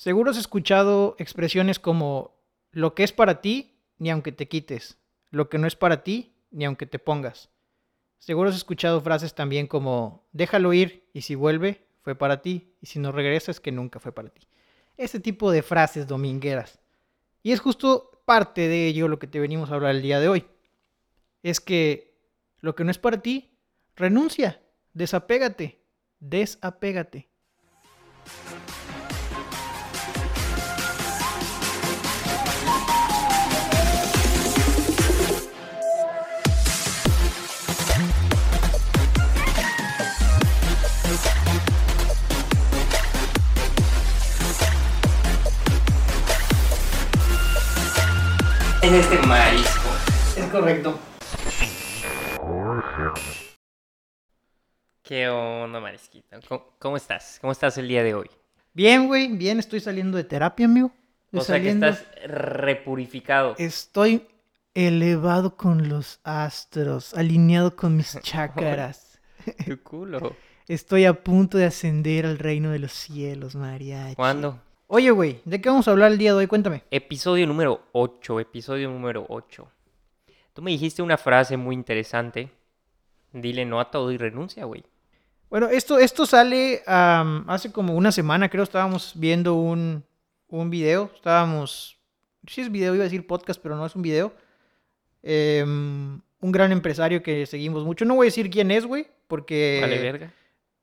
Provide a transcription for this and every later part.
Seguro has escuchado expresiones como lo que es para ti, ni aunque te quites. Lo que no es para ti, ni aunque te pongas. Seguro has escuchado frases también como déjalo ir y si vuelve, fue para ti. Y si no regresa, es que nunca fue para ti. Ese tipo de frases domingueras. Y es justo parte de ello lo que te venimos a hablar el día de hoy. Es que lo que no es para ti, renuncia, desapégate, desapégate. En este marisco. Es correcto. ¿Qué onda, marisquito? ¿Cómo, cómo estás? ¿Cómo estás el día de hoy? Bien, güey, bien, estoy saliendo de terapia, amigo. O sea que estás repurificado. Estoy elevado con los astros, alineado con mis chakras. Tu culo. Estoy a punto de ascender al reino de los cielos, mariachi. ¿Cuándo? Oye, güey, ¿de qué vamos a hablar el día de hoy? Cuéntame. Episodio número 8, episodio número 8. Tú me dijiste una frase muy interesante. Dile no a todo y renuncia, güey. Bueno, esto, esto sale hace como una semana, creo, estábamos viendo un, un video. Estábamos. Sí es video, iba a decir podcast, pero no es un video. Em, un gran empresario que seguimos mucho. No voy a decir quién es, güey, porque. Vale, verga.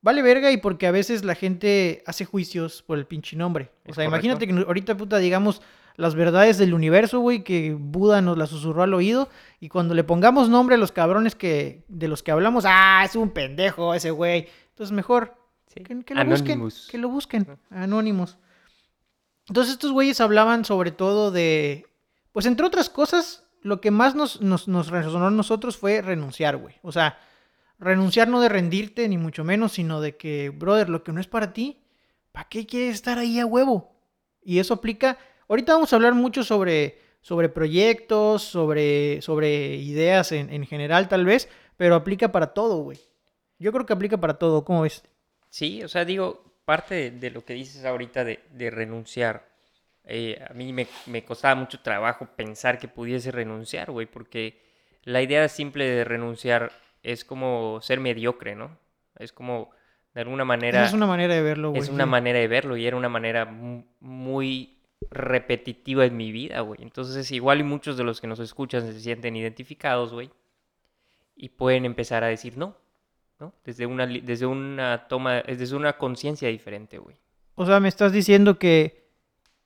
Vale verga y porque a veces la gente hace juicios por el pinche nombre. O sea, imagínate que ahorita, puta, digamos las verdades del universo, güey, que Buda nos las susurró al oído. Y cuando le pongamos nombre a los cabrones que, de los que hablamos, ah, es un pendejo ese güey. Entonces mejor Sí. que, que lo busquen. Que lo busquen. Anónimos. Entonces estos güeyes hablaban sobre todo de... Pues entre otras cosas, lo que más nos, nos, nos resonó a nosotros fue renunciar, güey. O sea, renunciar no de rendirte, ni mucho menos, sino de que, brother, lo que no es para ti, ¿para qué quieres estar ahí a huevo? Y eso aplica... Ahorita vamos a hablar mucho sobre, sobre proyectos, sobre, sobre ideas en, en general tal vez, pero aplica para todo, güey. Yo creo que aplica para todo, ¿cómo ves? Sí, o sea, digo, parte de, lo que dices ahorita de, de renunciar, eh, a mí me, me costaba mucho trabajo pensar que pudiese renunciar, güey, porque la idea simple de renunciar es como ser mediocre, ¿no? Es como, de alguna manera, Esa es una manera de verlo, güey. es una manera de verlo y era una manera mu- muy repetitiva en mi vida, güey. Entonces, igual y muchos de los que nos escuchan se sienten identificados, güey, y pueden empezar a decir no, ¿no? Desde una, desde una toma, desde una conciencia diferente, güey. O sea, me estás diciendo que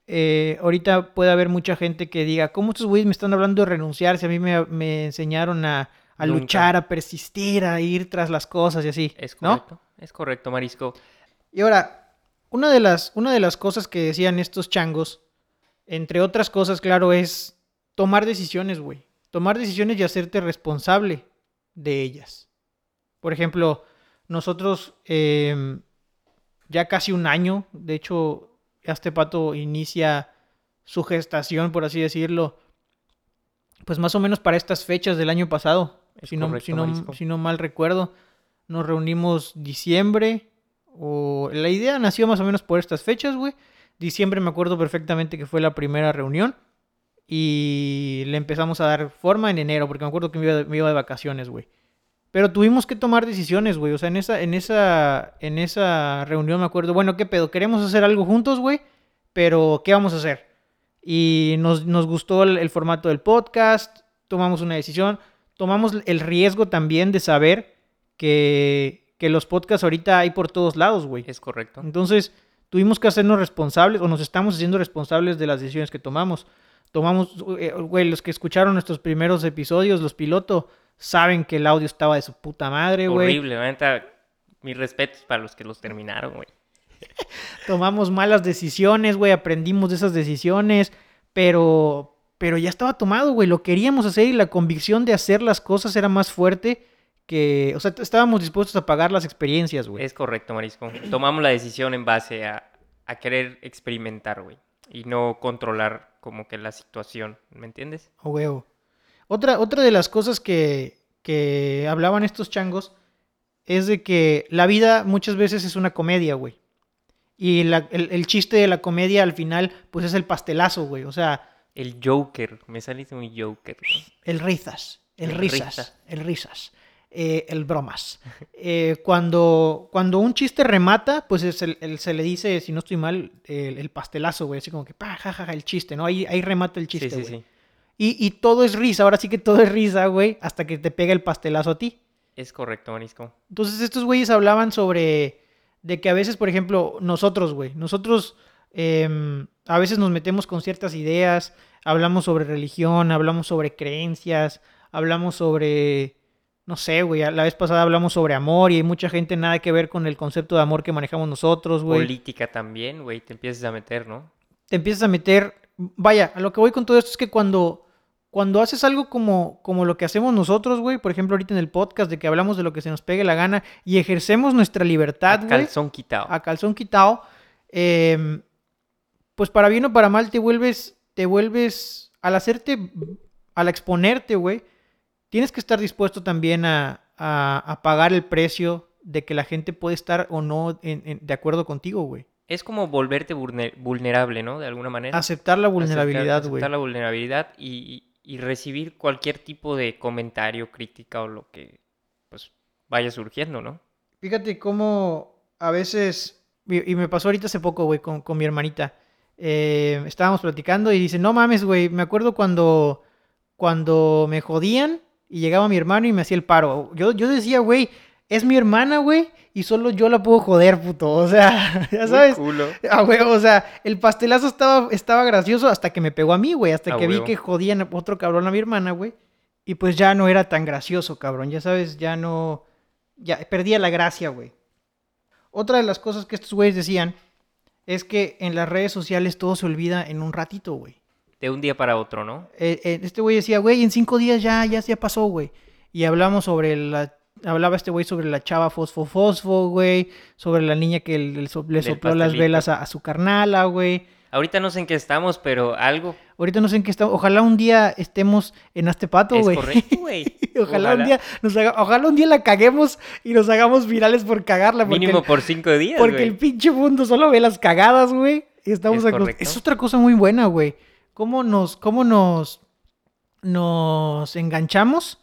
eh, ahorita puede haber mucha gente que diga, ¿cómo estos güeyes me están hablando de renunciar si a mí me, me enseñaron a, a Nunca. luchar, a persistir, a ir tras las cosas y así? Es ¿no? correcto, es correcto, Marisco. Y ahora, una de las, una de las cosas que decían estos changos, entre otras cosas, claro, es tomar decisiones, güey. Tomar decisiones y hacerte responsable de ellas. Por ejemplo, nosotros eh, ya casi un año, de hecho, este pato inicia su gestación, por así decirlo, pues más o menos para estas fechas del año pasado, Es si no, si, no, si no mal recuerdo. Nos reunimos diciembre, o la idea nació más o menos por estas fechas, güey. Diciembre me acuerdo perfectamente que fue la primera reunión. Y le empezamos a dar forma en enero, porque me acuerdo que me iba de, me iba de vacaciones, güey. Pero tuvimos que tomar decisiones, güey. O sea, en esa, en esa, en esa reunión me acuerdo, bueno, ¿qué pedo? Queremos hacer algo juntos, güey. Pero, ¿qué vamos a hacer? Y nos, nos gustó el, el formato del podcast. Tomamos una decisión. Tomamos el riesgo también de saber que, que los podcasts ahorita hay por todos lados, güey. Es correcto. Entonces, tuvimos que hacernos responsables, o nos estamos haciendo responsables de las decisiones que tomamos. Tomamos, eh, güey, los que escucharon nuestros primeros episodios, los pilotos, saben que el audio estaba de su puta madre, güey. Horrible, neta, mis respetos para los que los terminaron, güey. Tomamos malas decisiones, güey, aprendimos de esas decisiones, pero, pero ya estaba tomado, güey, lo queríamos hacer y la convicción de hacer las cosas era más fuerte que, o sea, estábamos dispuestos a pagar las experiencias, güey. Es correcto, Marisco. Tomamos la decisión en base a, a querer experimentar, güey. Y no controlar como que la situación, ¿me entiendes? A huevo. Otra, otra de las cosas que, que hablaban estos changos es de que la vida muchas veces es una comedia, güey. Y la- el, el chiste de la comedia al final, pues es el pastelazo, güey. O sea, El Joker, me saliste muy Joker. el risas, el, El risas, el risas, eh, el bromas. Eh, cuando, cuando un chiste remata, pues es el, el- se le dice, si no estoy mal, el, el pastelazo, güey. Así como que, pa, jajaja, el chiste, ¿no? Ahí, ahí remata el chiste, sí, güey. sí, sí. Y, y todo es risa, ahora sí que todo es risa, güey, hasta que te pega el pastelazo a ti. Es correcto, Marisco. Entonces estos güeyes hablaban sobre de que a veces, por ejemplo, nosotros, güey, nosotros em, a veces nos metemos con ciertas ideas, hablamos sobre religión, hablamos sobre creencias, hablamos sobre, no sé, güey, la vez pasada hablamos sobre amor y hay mucha gente nada que ver con el concepto de amor que manejamos nosotros, güey. Política también, güey, te empiezas a meter, ¿no? Te empiezas a meter, vaya, a lo que voy con todo esto es que cuando... Cuando haces algo como, como lo que hacemos nosotros, güey, por ejemplo, ahorita en el podcast de que hablamos de lo que se nos pegue la gana y ejercemos nuestra libertad, A güey, calzón quitado. a calzón quitado, em, pues para bien o para mal te vuelves, te vuelves, al hacerte, al exponerte, güey, tienes que estar dispuesto también a, a- a pagar el precio de que la gente puede estar o no en- en- de acuerdo contigo, güey. Es como volverte vulne- vulnerable, ¿no? De alguna manera. Aceptar la vulnerabilidad, güey. Aceptar la vulnerabilidad y, y- y recibir cualquier tipo de comentario, crítica o lo que pues vaya surgiendo, ¿no? Fíjate cómo a veces, y y me pasó ahorita hace poco, güey, con, con mi hermanita. Eh, estábamos platicando y dice, no mames, güey, me acuerdo cuando, cuando me jodían y llegaba mi hermano y me hacía el paro. Yo, yo decía, güey, es mi hermana, güey, y solo yo la puedo joder, puto. O sea, ya sabes. culo. Ah, güey, o sea, el pastelazo estaba, estaba gracioso hasta que me pegó a mí, güey. Hasta A que vi huevo. que jodían a otro cabrón a mi hermana, güey. Y pues ya no era tan gracioso, cabrón. Ya sabes, ya no. Ya perdía la gracia, güey. Otra de las cosas que estos güeyes decían es que en las redes sociales todo se olvida en un ratito, güey. De un día para otro, ¿no? Eh, eh, este güey decía, güey, en cinco días ya, ya, ya pasó, güey. Y hablamos sobre la... Hablaba este güey sobre la chava fosfo fosfo, güey. Sobre la niña que le, le sopló las velas a, a su carnala, güey. Ahorita no sé en qué estamos, pero algo Ahorita no sé en qué estamos. Ojalá un día estemos en este pato, es güey. correcto, güey. ojalá, un día nos haga- ojalá un día la caguemos y nos hagamos virales por cagarla. Porque, Mínimo el, por cinco días, porque güey. el pinche mundo solo ve las cagadas, güey. Y estamos Es correcto. Es otra cosa muy buena, güey. ¿Cómo nos, cómo nos, nos enganchamos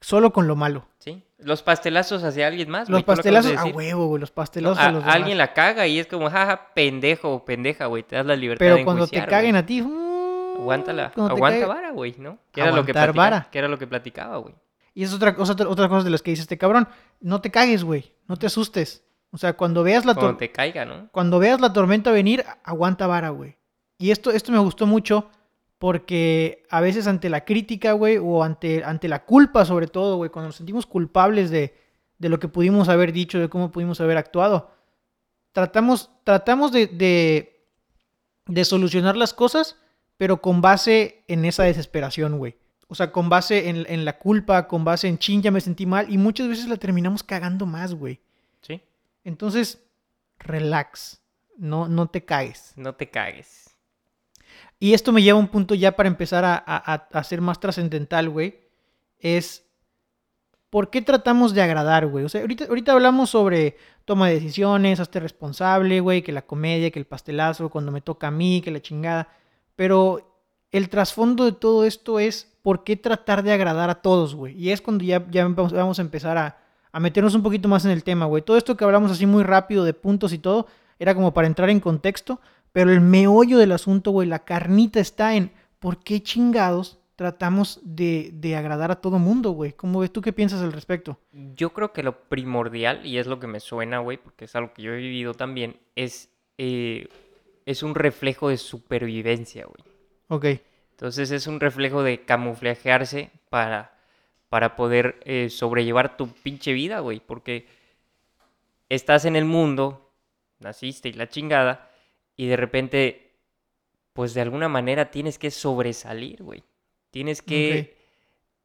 solo con lo malo? Sí. Los pastelazos hacia alguien más, Los güey, tú lo pastelazos, a huevo, güey. Los No, pastelazos a- a los demás. alguien la caga y es como, jaja, pendejo o pendeja, güey. Te das la libertad Pero de cuando te caguen güey. a ti, mm, Aguántala. Aguanta vara, güey, ¿no? Que era, lo que platicaba, vara. que era lo que platicaba, güey. Y es otra cosa, otra, cosa de las que dice este cabrón. No te cagues, güey. No te asustes. O sea, cuando veas la Cuando tor- te caiga, ¿no? cuando veas la tormenta venir, aguanta vara, güey. Y esto, esto me gustó mucho porque a veces ante la crítica, güey, o ante, ante la culpa sobre todo, güey, cuando nos sentimos culpables de, de lo que pudimos haber dicho, de cómo pudimos haber actuado, tratamos, tratamos de, de, de solucionar las cosas, pero con base en esa desesperación, güey. O sea, con base en, en la culpa, con base en chin, ya me sentí mal, y muchas veces la terminamos cagando más, güey. Sí. Entonces, relax. No, no te caes. No te cagues. Y esto me lleva a un punto ya para empezar a, a, a- a ser más trascendental, güey. Es. ¿Por qué tratamos de agradar, güey? O sea, ahorita, ahorita hablamos sobre toma de decisiones, hazte responsable, güey, que la comedia, que el pastelazo, cuando me toca a mí, que la chingada. Pero el trasfondo de todo esto es por qué tratar de agradar a todos, güey. Y es cuando ya, ya vamos, a empezar a, a meternos un poquito más en el tema, güey. Todo esto que hablamos así muy rápido de puntos y todo, era como para entrar en contexto. Pero el meollo del asunto, güey, la carnita está en por qué chingados tratamos de, de agradar a todo mundo, güey. ¿Cómo ves tú qué piensas al respecto? Yo creo que lo primordial, y es lo que me suena, güey, porque es algo que yo he vivido también, es, eh, es un reflejo de supervivencia, güey. Ok. Entonces es un reflejo de camuflajearse para, para poder eh, sobrellevar tu pinche vida, güey. Porque estás en el mundo, naciste y la chingada, y de repente, pues de alguna manera tienes que sobresalir, güey. Tienes que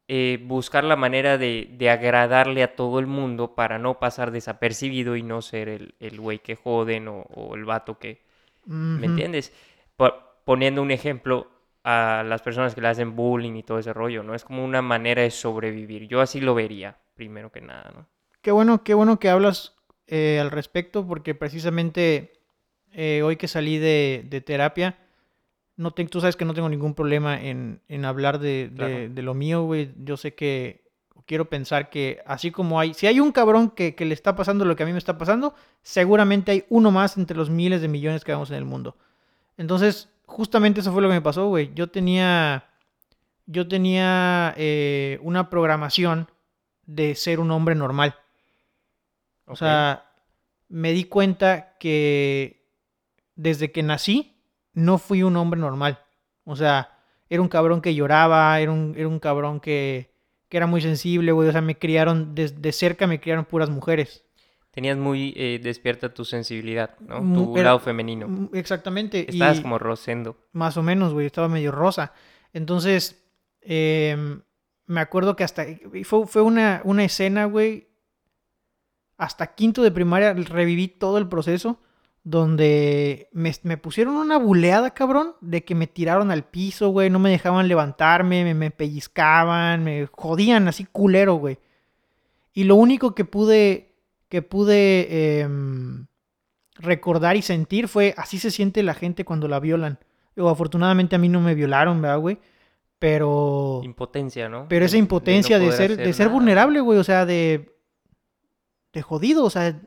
eh, buscar la manera de, de agradarle a todo el mundo para no pasar desapercibido y no ser el el güey que joden o, o el vato que, ¿Me entiendes? Po- poniendo un ejemplo a las personas que le hacen bullying y todo ese rollo, ¿no? Es como una manera de sobrevivir. Yo así lo vería, primero que nada, ¿no? Qué bueno, qué bueno que hablas eh, al respecto, porque precisamente eh, hoy que salí de, de terapia, no te- tú sabes que no tengo ningún problema en, en hablar de, de- Claro. de lo mío, güey. Yo sé que quiero pensar que así como hay, si hay un cabrón que, que le está pasando lo que a mí me está pasando, seguramente hay uno más entre los miles de millones que vemos en el mundo. Entonces, justamente eso fue lo que me pasó, güey. Yo tenía, yo tenía eh, una programación de ser un hombre normal. O sea, me di cuenta que desde que nací no fui un hombre normal. O sea, era un cabrón que lloraba, era un, era un cabrón que, que era muy sensible, güey. O sea, me criaron, desde cerca me criaron puras mujeres. Tenías muy eh, despierta tu sensibilidad, ¿no? Tu era- lado femenino. Exactamente. Estabas y como rosendo. Más o menos, güey. Estaba medio rosa. Entonces, em, me acuerdo que hasta... Fue, fue una, una escena, güey. Hasta quinto de primaria reviví todo el proceso. Donde me, me pusieron una buleada, cabrón. De que me tiraron al piso, güey. No me dejaban levantarme. Me, me pellizcaban. Me jodían así culero, güey. Y lo único que pude... Que pude... em, recordar y sentir fue así se siente la gente cuando la violan. Digo, afortunadamente a mí no me violaron, ¿verdad, güey? Pero, Impotencia, ¿no? pero esa De- de no impotencia de, ser, de ser nada. vulnerable, güey, o sea, de, de jodido, o sea,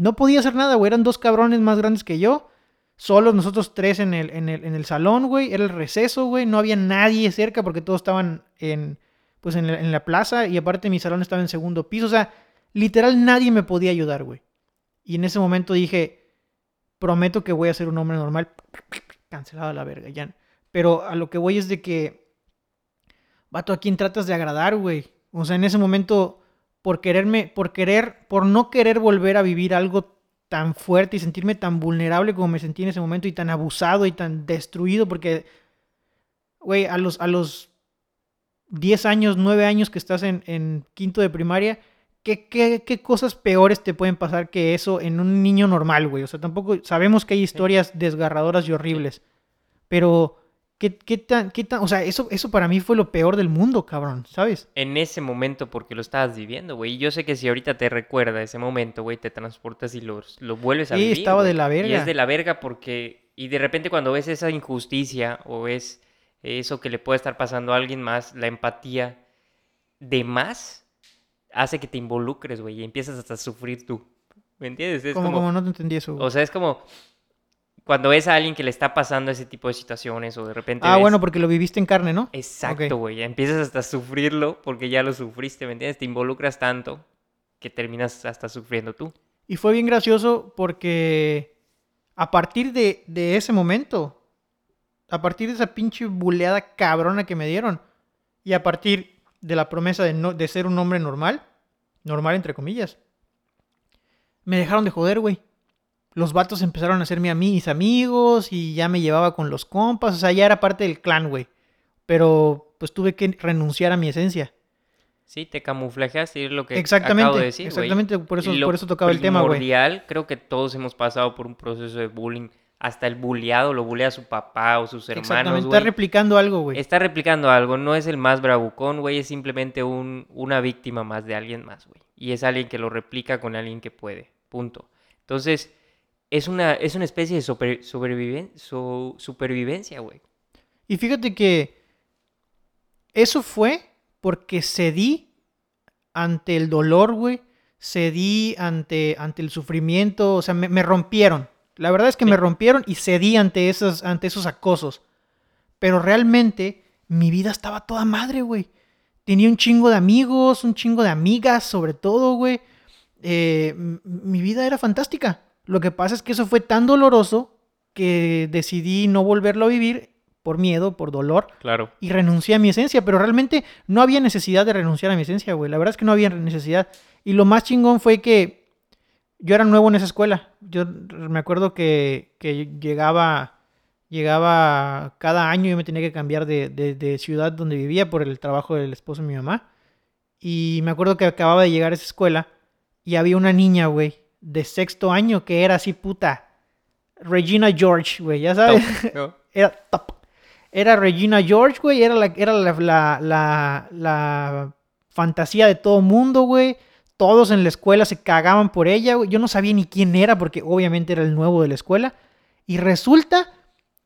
no podía hacer nada, güey, eran dos cabrones más grandes que yo, solos nosotros tres en el, en el, en el salón, güey, era el receso, güey, no había nadie cerca porque todos estaban en, pues en la, plaza y aparte mi salón estaba en segundo piso, o sea, literal nadie me podía ayudar, güey. Y en ese momento dije, prometo que voy a ser un hombre normal. Cancelado la verga, ya. Pero a lo que voy es de que, vato, ¿a quién tratas de agradar, güey? O sea, en ese momento, por quererme, por querer, por no querer volver a vivir algo tan fuerte y sentirme tan vulnerable como me sentí en ese momento y tan abusado y tan destruido, porque, güey, a los, a los 10 años, 9 años que estás en, en quinto de primaria, ¿Qué, qué, qué cosas peores te pueden pasar que eso en un niño normal, güey? O sea, tampoco sabemos que hay historias desgarradoras y horribles. Pero, ¿qué, qué tan, qué tan, o sea, eso, eso para mí fue lo peor del mundo, cabrón, ¿sabes? En ese momento, porque lo estabas viviendo, güey. Y yo sé que si ahorita te recuerda ese momento, güey, te transportas y lo, lo vuelves a Sí, vivir. estaba de la Y verga. es de la verga porque... Y de repente cuando ves esa injusticia o ves eso que le puede estar pasando a alguien más, la empatía de más hace que te involucres, güey, y empiezas hasta a sufrir tú. ¿Me entiendes? Es como, como, como no te entendí eso. güey. o sea, es como cuando ves a alguien que le está pasando ese tipo de situaciones o de repente ah, ves- bueno, porque lo viviste en carne, ¿no? Exacto, güey, empiezas hasta a sufrirlo porque ya lo sufriste, ¿me entiendes? Te involucras tanto que terminas hasta sufriendo tú. Y fue bien gracioso porque a partir de, de ese momento, a partir de esa pinche buleada cabrona que me dieron, y a partir de la promesa de, no, de ser un hombre normal, normal entre comillas, me dejaron de joder, güey. Los vatos empezaron a hacerme a mí mis amigos y ya me llevaba con los compas, o sea, ya era parte del clan, güey. Pero pues tuve que renunciar a mi esencia. Sí, te camuflajeaste y es lo que Exactamente, acabo de decir, exactamente, por eso, lo por eso tocaba el tema, güey. creo que todos hemos pasado por un proceso de bullying. Hasta el bulleado lo bulea a su papá o sus hermanos, Exactamente, está replicando algo, güey. Está replicando algo, no es el más bravucón, güey, es simplemente un, una víctima más de alguien más, güey. Y es alguien que lo replica con alguien que puede, punto. Entonces, es una, es una especie de super- sobreviven- so- supervivencia, güey. Y fíjate que eso fue porque cedí ante el dolor, güey. Cedí ante, ante el sufrimiento. O sea, me, me rompieron. La verdad es que Sí. me rompieron y cedí ante esos, ante esos acosos. Pero realmente mi vida estaba toda madre, güey. Tenía un chingo de amigos, un chingo de amigas, sobre todo, güey. Eh, mi vida era fantástica. Lo que pasa es que eso fue tan doloroso que decidí no volverlo a vivir por miedo, por dolor, Claro. y renuncié a mi esencia, pero realmente no había necesidad de renunciar a mi esencia, güey. La verdad es que no había necesidad. Y lo más chingón fue que yo era nuevo en esa escuela. Yo me acuerdo que, que llegaba, llegaba cada año, yo me tenía que cambiar de, de- de ciudad donde vivía por el trabajo del esposo de mi mamá. Y me acuerdo que acababa de llegar a esa escuela y había una niña, güey, de sexto año que era así puta. Regina George, güey, ya sabes. Top, ¿no? Era top. Era Regina George, güey. Era la, era la, la, la, la fantasía de todo mundo, güey. Todos en la escuela se cagaban por ella, güey. Yo no sabía ni quién era porque obviamente era el nuevo de la escuela. Y resulta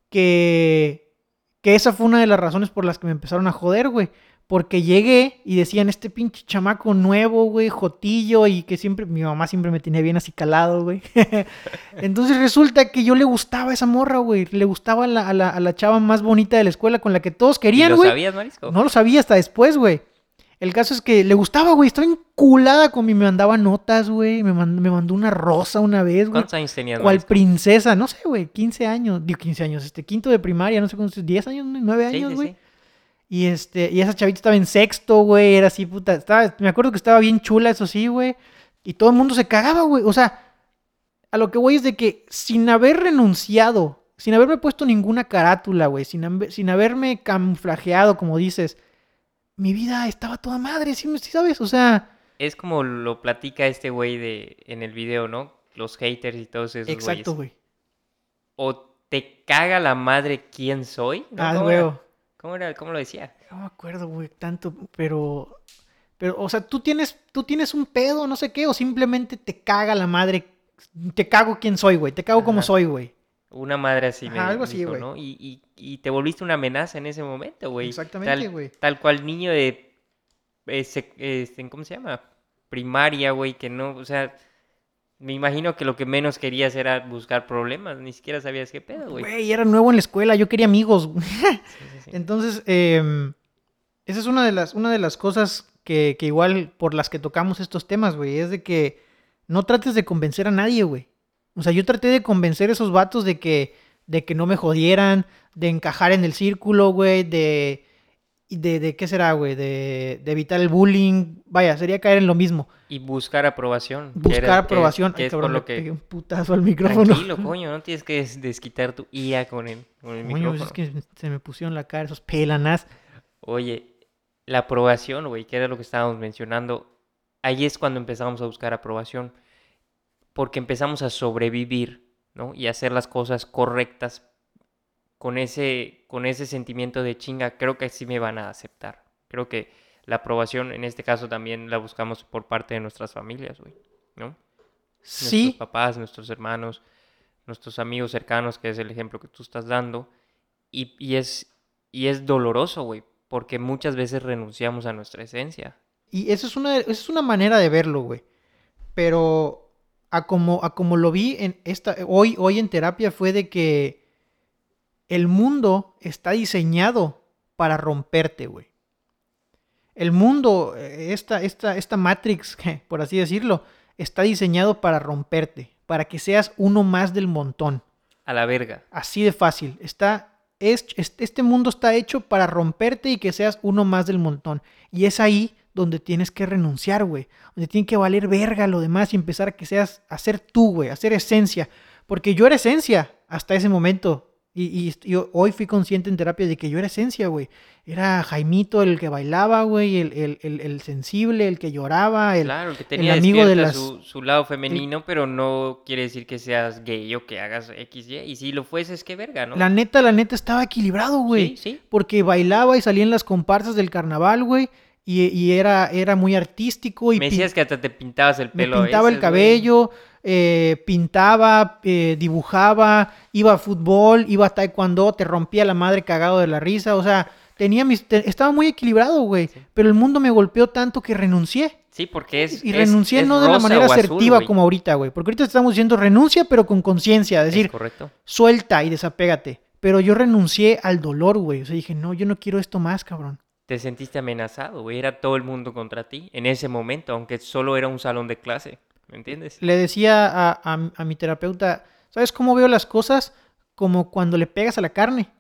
que, que esa fue una de las razones por las que me empezaron a joder, güey. Porque llegué y decían, este pinche chamaco nuevo, güey, jotillo, y que siempre, mi mamá siempre me tenía bien así calado, güey. Entonces resulta que yo le gustaba esa morra, güey. Le gustaba a la, a, la, a la chava más bonita de la escuela con la que todos querían, güey. ¿Lo sabías, Marisco? No lo sabía hasta después, güey. El caso es que le gustaba, güey. Estaba enculada con mi. Me mandaba notas, güey. Me, mand- me mandó una rosa una vez, güey. ¿Cuántos años tenías, Marisco? princesa, no sé, güey. 15 años. Digo, 15 años. Este, quinto de primaria, no sé cuántos. 10 años, 9 Sí, años, sí, güey. sí. Y este, y esa chavita estaba en sexto, güey. Era así, puta. Estaba, me acuerdo que estaba bien chula, eso sí, güey. Y todo el mundo se cagaba, güey. O sea, a lo que voy es de que sin haber renunciado, sin haberme puesto ninguna carátula, güey, sin, sin haberme camuflajeado, como dices, mi vida estaba toda madre, ¿sí, sabes? O sea, Es como lo platica este güey de en el video, ¿no? Los haters y todos esos exacto, güey. O te caga la madre quién soy. ¿no? Ah, ¿Cómo, güey. ¿Cómo era? ¿Cómo lo decía? No me acuerdo, güey, tanto, pero. Pero, o sea, tú tienes, tú tienes un pedo, no sé qué, o simplemente te caga la madre. Te cago quién soy, güey. Te cago como Ajá. soy, güey. Una madre así me Ajá, algo así, güey. ¿no? Y, y, y te volviste una amenaza en ese momento, güey. Exactamente, Tal- güey. Tal cual niño de... eh, sec- este, ¿Cómo se llama? Primaria, güey, que no... O sea, me imagino que lo que menos querías era buscar problemas. Ni siquiera sabías qué pedo, güey. Güey, era nuevo en la escuela, yo quería amigos. güey. Sí, sí, sí. Entonces, eh, esa es una de las, una de las cosas que, que igual por las que tocamos estos temas, güey. Es de que no trates de convencer a nadie, güey. O sea, yo traté de convencer a esos vatos de que, de que no me jodieran, de encajar en el círculo, güey, de, de, de qué será, güey, de, de evitar el bullying. Vaya, sería caer en lo mismo. Y buscar aprobación. que Buscar era- que aprobación. Que Ay, es por lo que... un putazo al micrófono. Tranquilo, coño, no tienes que des- desquitar tu IA con el, con el Coño, micrófono. es que se me pusieron la cara esos pelanas. Oye, la aprobación, güey, que era lo que estábamos mencionando, ahí es cuando empezamos a buscar aprobación, porque empezamos a sobrevivir, ¿no? Y a hacer las cosas correctas con ese, con ese sentimiento de chinga, creo que sí me van a aceptar. Creo que la aprobación, en este caso, también la buscamos por parte de nuestras familias, güey, ¿no? Sí, Nuestros papás, nuestros hermanos, nuestros amigos cercanos, que es el ejemplo que tú estás dando. Y, y es, y es doloroso, güey, porque muchas veces renunciamos a nuestra esencia. Y eso es una, eso es una manera de verlo, güey. Pero a como, a como lo vi en esta, hoy, hoy en terapia fue de que el mundo está diseñado para romperte, güey. El mundo, eh, esta, esta, esta Matrix, por así decirlo, está diseñado para romperte, para que seas uno más del montón. A la verga. Así de fácil. Está, es, es- este mundo está hecho para romperte y que seas uno más del montón. Y es ahí donde tienes que renunciar, güey. Donde tiene que valer verga lo demás y empezar a que seas, a ser tú, güey, a ser esencia. Porque yo era esencia hasta ese momento. Y, y yo hoy fui consciente en terapia de que yo era esencia, güey. Era Jaimito el que bailaba, güey, el, el- el- el sensible, el que lloraba, el... claro, el que tenía amigo de las- su, su lado femenino, pero no quiere decir que seas gay o que hagas XY. Y si lo fueses, qué verga, ¿no? La neta, la neta estaba equilibrado, güey. Sí, sí. Porque bailaba y salía en las comparsas del carnaval, güey. Y, y era, era muy artístico. Y Me decías que hasta te pintabas el me pelo. a pintaba el güey. Eh, pintaba, eh, dibujaba, iba a fútbol, iba a taekwondo, te rompía la madre cagado de la risa. O sea, tenía mis, te- estaba muy equilibrado, güey. Pero el mundo me golpeó tanto que renuncié. Sí, porque es. Y es- renuncié es no de la manera azul, asertiva como ahorita, güey. Porque ahorita estamos diciendo renuncia, pero con conciencia. Decir, correcto. suelta y desapégate. Pero yo renuncié al dolor, güey. O sea, dije, no, yo no quiero esto más, cabrón. Te sentiste amenazado, güey. Era todo el mundo contra ti en ese momento, aunque solo era un salón de clase. ¿Me entiendes? Le decía a, a- a mi terapeuta, ¿sabes cómo veo las cosas? Como cuando le pegas a la carne.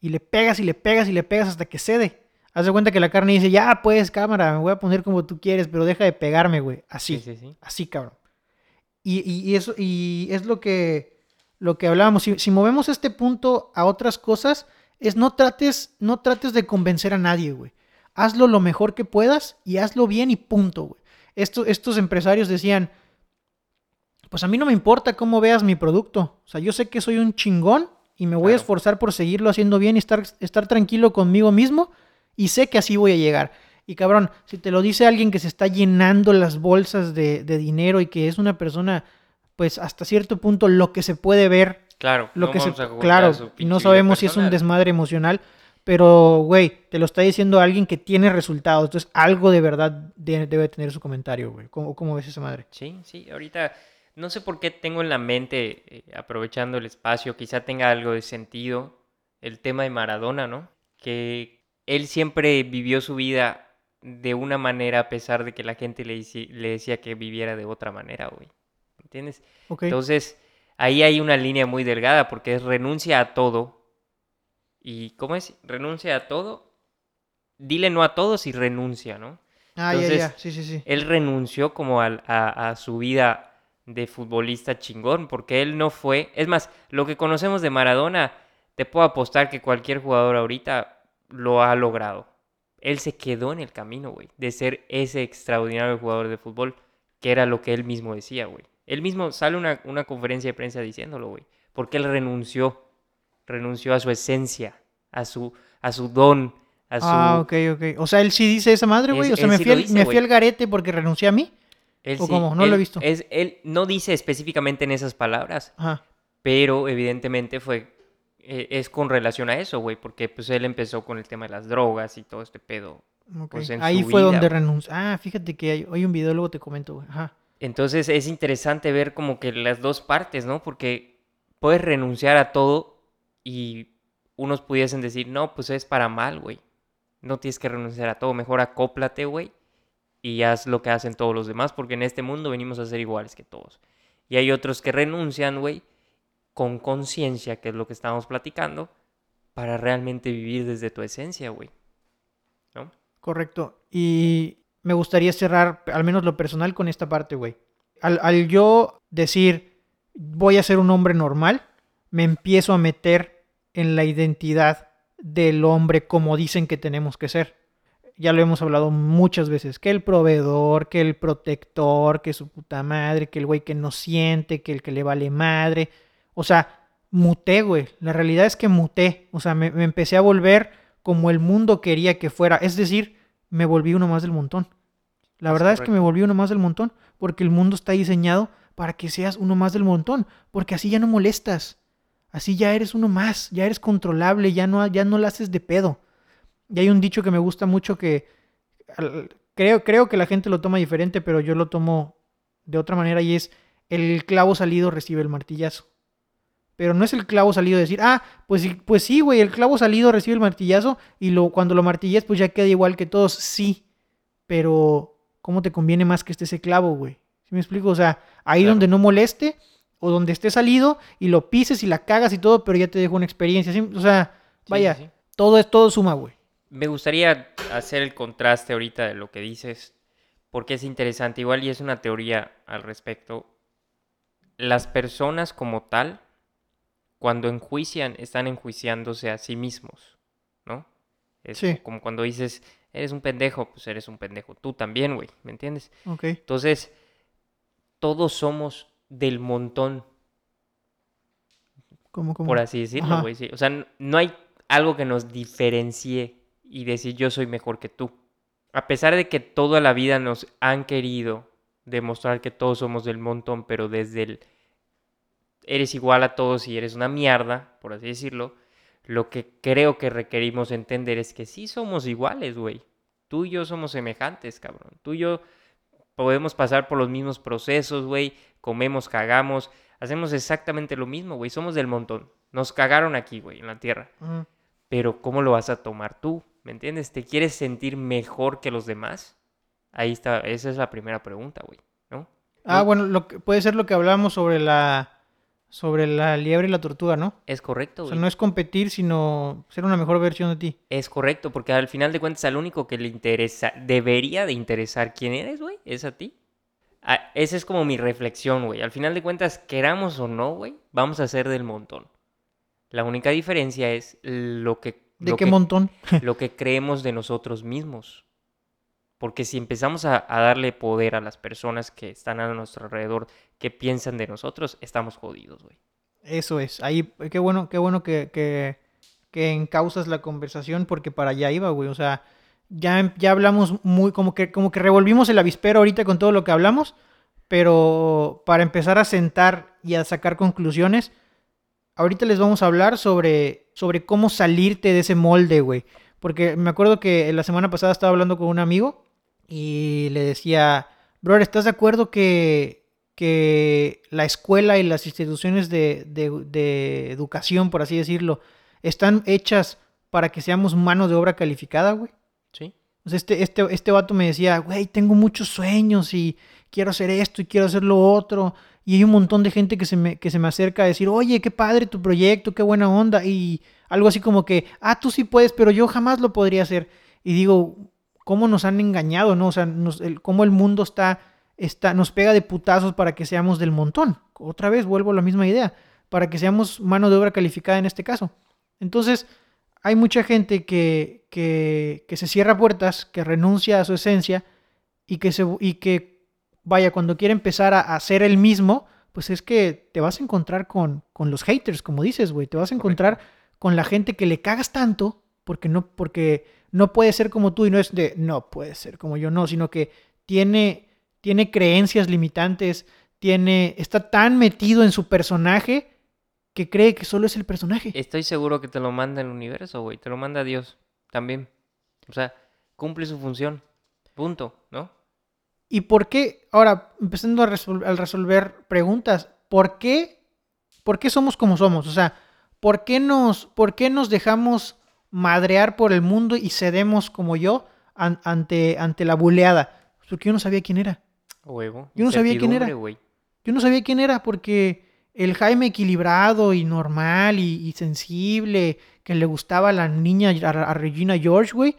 Y le pegas y le pegas y le pegas hasta que cede. Haz de cuenta que la carne dice, ya pues, cámara, me voy a poner como tú quieres, pero deja de pegarme, güey. Así. sí, sí. Así, cabrón. Y, y- y eso, y es lo que, lo que hablábamos. Si, si movemos este punto a otras cosas, es no trates, no trates de convencer a nadie, güey. Hazlo lo mejor que puedas y hazlo bien y punto, güey. Estos empresarios decían, pues a mí no me importa cómo veas mi producto. O sea, yo sé que soy un chingón y me voy a esforzar por seguirlo haciendo bien y estar, estar tranquilo conmigo mismo y sé que así voy a llegar. Y cabrón, si te lo dice alguien que se está llenando las bolsas de, de dinero y que es una persona, pues hasta cierto punto lo que se puede ver Claro, Lo no que se, claro, no sabemos si es un desmadre emocional, pero, güey, te lo está diciendo alguien que tiene resultados. Entonces, algo de verdad de- debe tener su comentario, güey. ¿Cómo, ¿Cómo ves esa madre? Sí, sí, ahorita no sé por qué tengo en la mente, eh, aprovechando el espacio, quizá tenga algo de sentido el tema de Maradona, ¿no? Que él siempre vivió su vida de una manera a pesar de que la gente le, decía que viviera de otra manera, güey. ¿Entiendes? Entonces, ahí hay una línea muy delgada porque es renuncia a todo. ¿Y cómo es? Renuncia a todo. Dile no a todos y renuncia, ¿no? ah, ya, entonces, ya. Sí, sí, sí. él renunció como a su vida de futbolista chingón, porque él no fue, es más, lo que conocemos de Maradona, te puedo apostar que cualquier jugador ahorita lo ha logrado. Él se quedó en el camino, güey, de ser ese extraordinario jugador de fútbol, que era lo que él mismo decía, güey. Él mismo sale una, una conferencia de prensa diciéndolo, güey, porque él renunció, renunció a su esencia, a su, a su don, a su... Ah, ok, ok. O sea, él sí dice esa madre, güey. O sea, me, fui dice, me fui al garete porque renuncié a mí. Él ¿O sí, cómo? No lo he visto. Es, él no dice específicamente en esas palabras, Ajá. pero evidentemente fue eh, es con relación a eso, güey, porque pues él empezó con el tema de las drogas y todo este pedo. Pues en Ahí su fue vida, donde renunció. Ah, fíjate que hay, hay un video, luego te comento, güey. Ajá. Entonces es interesante ver como que las dos partes, ¿no? Porque puedes renunciar a todo y unos pudiesen decir, no, pues es para mal, güey. No tienes que renunciar a todo, mejor acóplate, güey, y haz lo que hacen todos los demás, porque en este mundo venimos a ser iguales que todos. Y hay otros que renuncian, güey, con conciencia, que es lo que estábamos platicando, para realmente vivir desde tu esencia, güey. ¿No? Correcto. Y me gustaría cerrar, al menos lo personal, con esta parte, güey. Al, al yo decir, voy a ser un hombre normal, me empiezo a meter en la identidad del hombre como dicen que tenemos que ser. Ya lo hemos hablado muchas veces, que el proveedor, que el protector, que su puta madre, que el güey que no siente, que el que le vale madre. O sea, muté, güey. La realidad es que muté. O sea, me, me empecé a volver como el mundo quería que fuera. Es decir, me volví uno más del montón. La verdad es que me volví uno más del montón, porque el mundo está diseñado para que seas uno más del montón, porque así ya no molestas. Así ya eres uno más, ya eres controlable, ya no, ya no la haces de pedo. Y hay un dicho que me gusta mucho que creo, creo que la gente lo toma diferente, pero yo lo tomo de otra manera y es el clavo salido recibe el martillazo. Pero no es el clavo salido de decir, ah, pues, sí- pues sí, güey, el clavo salido recibe el martillazo y lo, cuando lo martilles pues ya queda igual que todos. Sí, pero ¿cómo te conviene más que esté ese clavo, güey? ¿Sí me explico? O sea, ahí Claro. donde no moleste o donde esté salido y lo pises y la cagas y todo, pero ya te dejo una experiencia. ¿sí? O sea, vaya, sí, sí. todo es todo suma, güey. Me gustaría hacer el contraste ahorita de lo que dices, porque es interesante, igual y es una teoría al respecto. Las personas como tal, cuando enjuician, están enjuiciándose a sí mismos, ¿no? Es Sí. como cuando dices, eres un pendejo, pues eres un pendejo. Tú también, güey, ¿me entiendes? Ok. Entonces, todos somos del montón, ¿Cómo, cómo? por así decirlo, güey. sí. O sea, no hay algo que nos diferencie y decir yo soy mejor que tú. A pesar de que toda la vida nos han querido demostrar que todos somos del montón, pero desde el eres igual a todos y eres una mierda, por así decirlo, lo que creo que requerimos entender es que sí somos iguales, güey. Tú y yo somos semejantes, cabrón. Tú y yo podemos pasar por los mismos procesos, güey. Comemos, cagamos, hacemos exactamente lo mismo, güey. Somos del montón. Nos cagaron aquí, güey, en la tierra. Pero ¿cómo lo vas a tomar tú? ¿Me entiendes? ¿Te quieres sentir mejor que los demás? Ahí está, esa es la primera pregunta, güey, ¿no? Ah, No. bueno, lo que, puede ser lo que hablábamos sobre la sobre la liebre y la tortuga, ¿no? Es correcto, O güey. sea, no es competir, sino ser una mejor versión de ti. Es correcto, porque al final de cuentas al único que le interesa, debería de interesar quién eres, güey, es a ti. Ah, esa es como mi reflexión, güey. Al final de cuentas, queramos o no, güey, vamos a ser del montón. La única diferencia es lo que, ¿De qué que, montón? lo que creemos de nosotros mismos. Porque si empezamos a, a darle poder a las personas que están a nuestro alrededor, que piensan de nosotros, estamos jodidos, güey. Eso es. Ahí, qué bueno, qué bueno que, que, que encausas la conversación porque para allá iba, güey. O sea, ya, ya hablamos muy, como que, como que revolvimos el avispero ahorita con todo lo que hablamos, pero para empezar a sentar y a sacar conclusiones, ahorita les vamos a hablar sobre, sobre cómo salirte de ese molde, güey. Porque me acuerdo que la semana pasada estaba hablando con un amigo y le decía, bro, ¿estás de acuerdo que, que la escuela y las instituciones de, de, educación, por así decirlo, están hechas para que seamos mano de obra calificada, güey? Sí. este, este, este vato me decía, güey, tengo muchos sueños y quiero hacer esto y quiero hacer lo otro. Y hay un montón de gente que se me, que se me acerca a decir, oye, qué padre tu proyecto, qué buena onda. Y algo así como que, ah, tú sí puedes, pero yo jamás lo podría hacer. Y digo, ¿cómo nos han engañado, no? O sea, el, cómo el mundo está, está, nos pega de putazos para que seamos del montón. Otra vez vuelvo a la misma idea, para que seamos mano de obra calificada en este caso. Entonces, hay mucha gente que, que, que se cierra puertas, que renuncia a su esencia y que, se, y que vaya, cuando quiere empezar a, hacer el mismo, pues es que te vas a encontrar con, con los haters, como dices, güey. Te vas a encontrar con la gente que le cagas tanto porque no, porque no puede ser como tú y no es de, no puede ser como yo, no, sino que tiene, tiene creencias limitantes, tiene, está tan metido en su personaje que cree que solo es el personaje. Estoy seguro que te lo manda el universo, güey. Te lo manda Dios también. O sea, cumple su función. Punto, ¿no? ¿Y por qué? Ahora, empezando a, resolver preguntas, ¿por qué, ¿por qué somos como somos? O sea, ¿por qué, nos, ¿por qué nos dejamos madrear por el mundo y cedemos como yo ante, ante la buleada? Porque yo no sabía quién era. Huevo. Yo no sabía quién era. Yo no sabía quién era porque el Jaime equilibrado y normal y, sensible, que le gustaba a la niña, a Regina George, güey,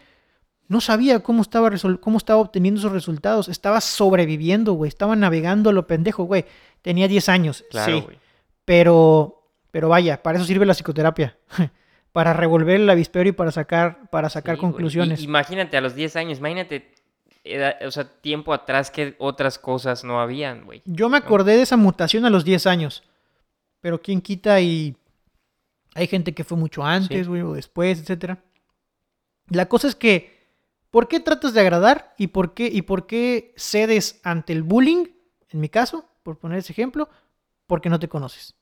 no sabía cómo estaba, cómo estaba obteniendo esos resultados. Estaba sobreviviendo, güey. Estaba navegando lo pendejo, güey. Tenía 10 años. Claro, sí. Pero, pero vaya, para eso sirve la psicoterapia. para revolver el avispero y para sacar, para sacar conclusiones. imagínate a los 10 años, imagínate, o sea, tiempo atrás que otras cosas no habían, güey. Yo me acordé de esa mutación a los 10 años. Pero quién quita y hay gente que fue mucho antes, güey, o después, etcétera. La cosa es que ¿Por qué tratas de agradar y por qué, y por qué cedes ante el bullying? En mi caso, por poner ese ejemplo, porque no te conoces.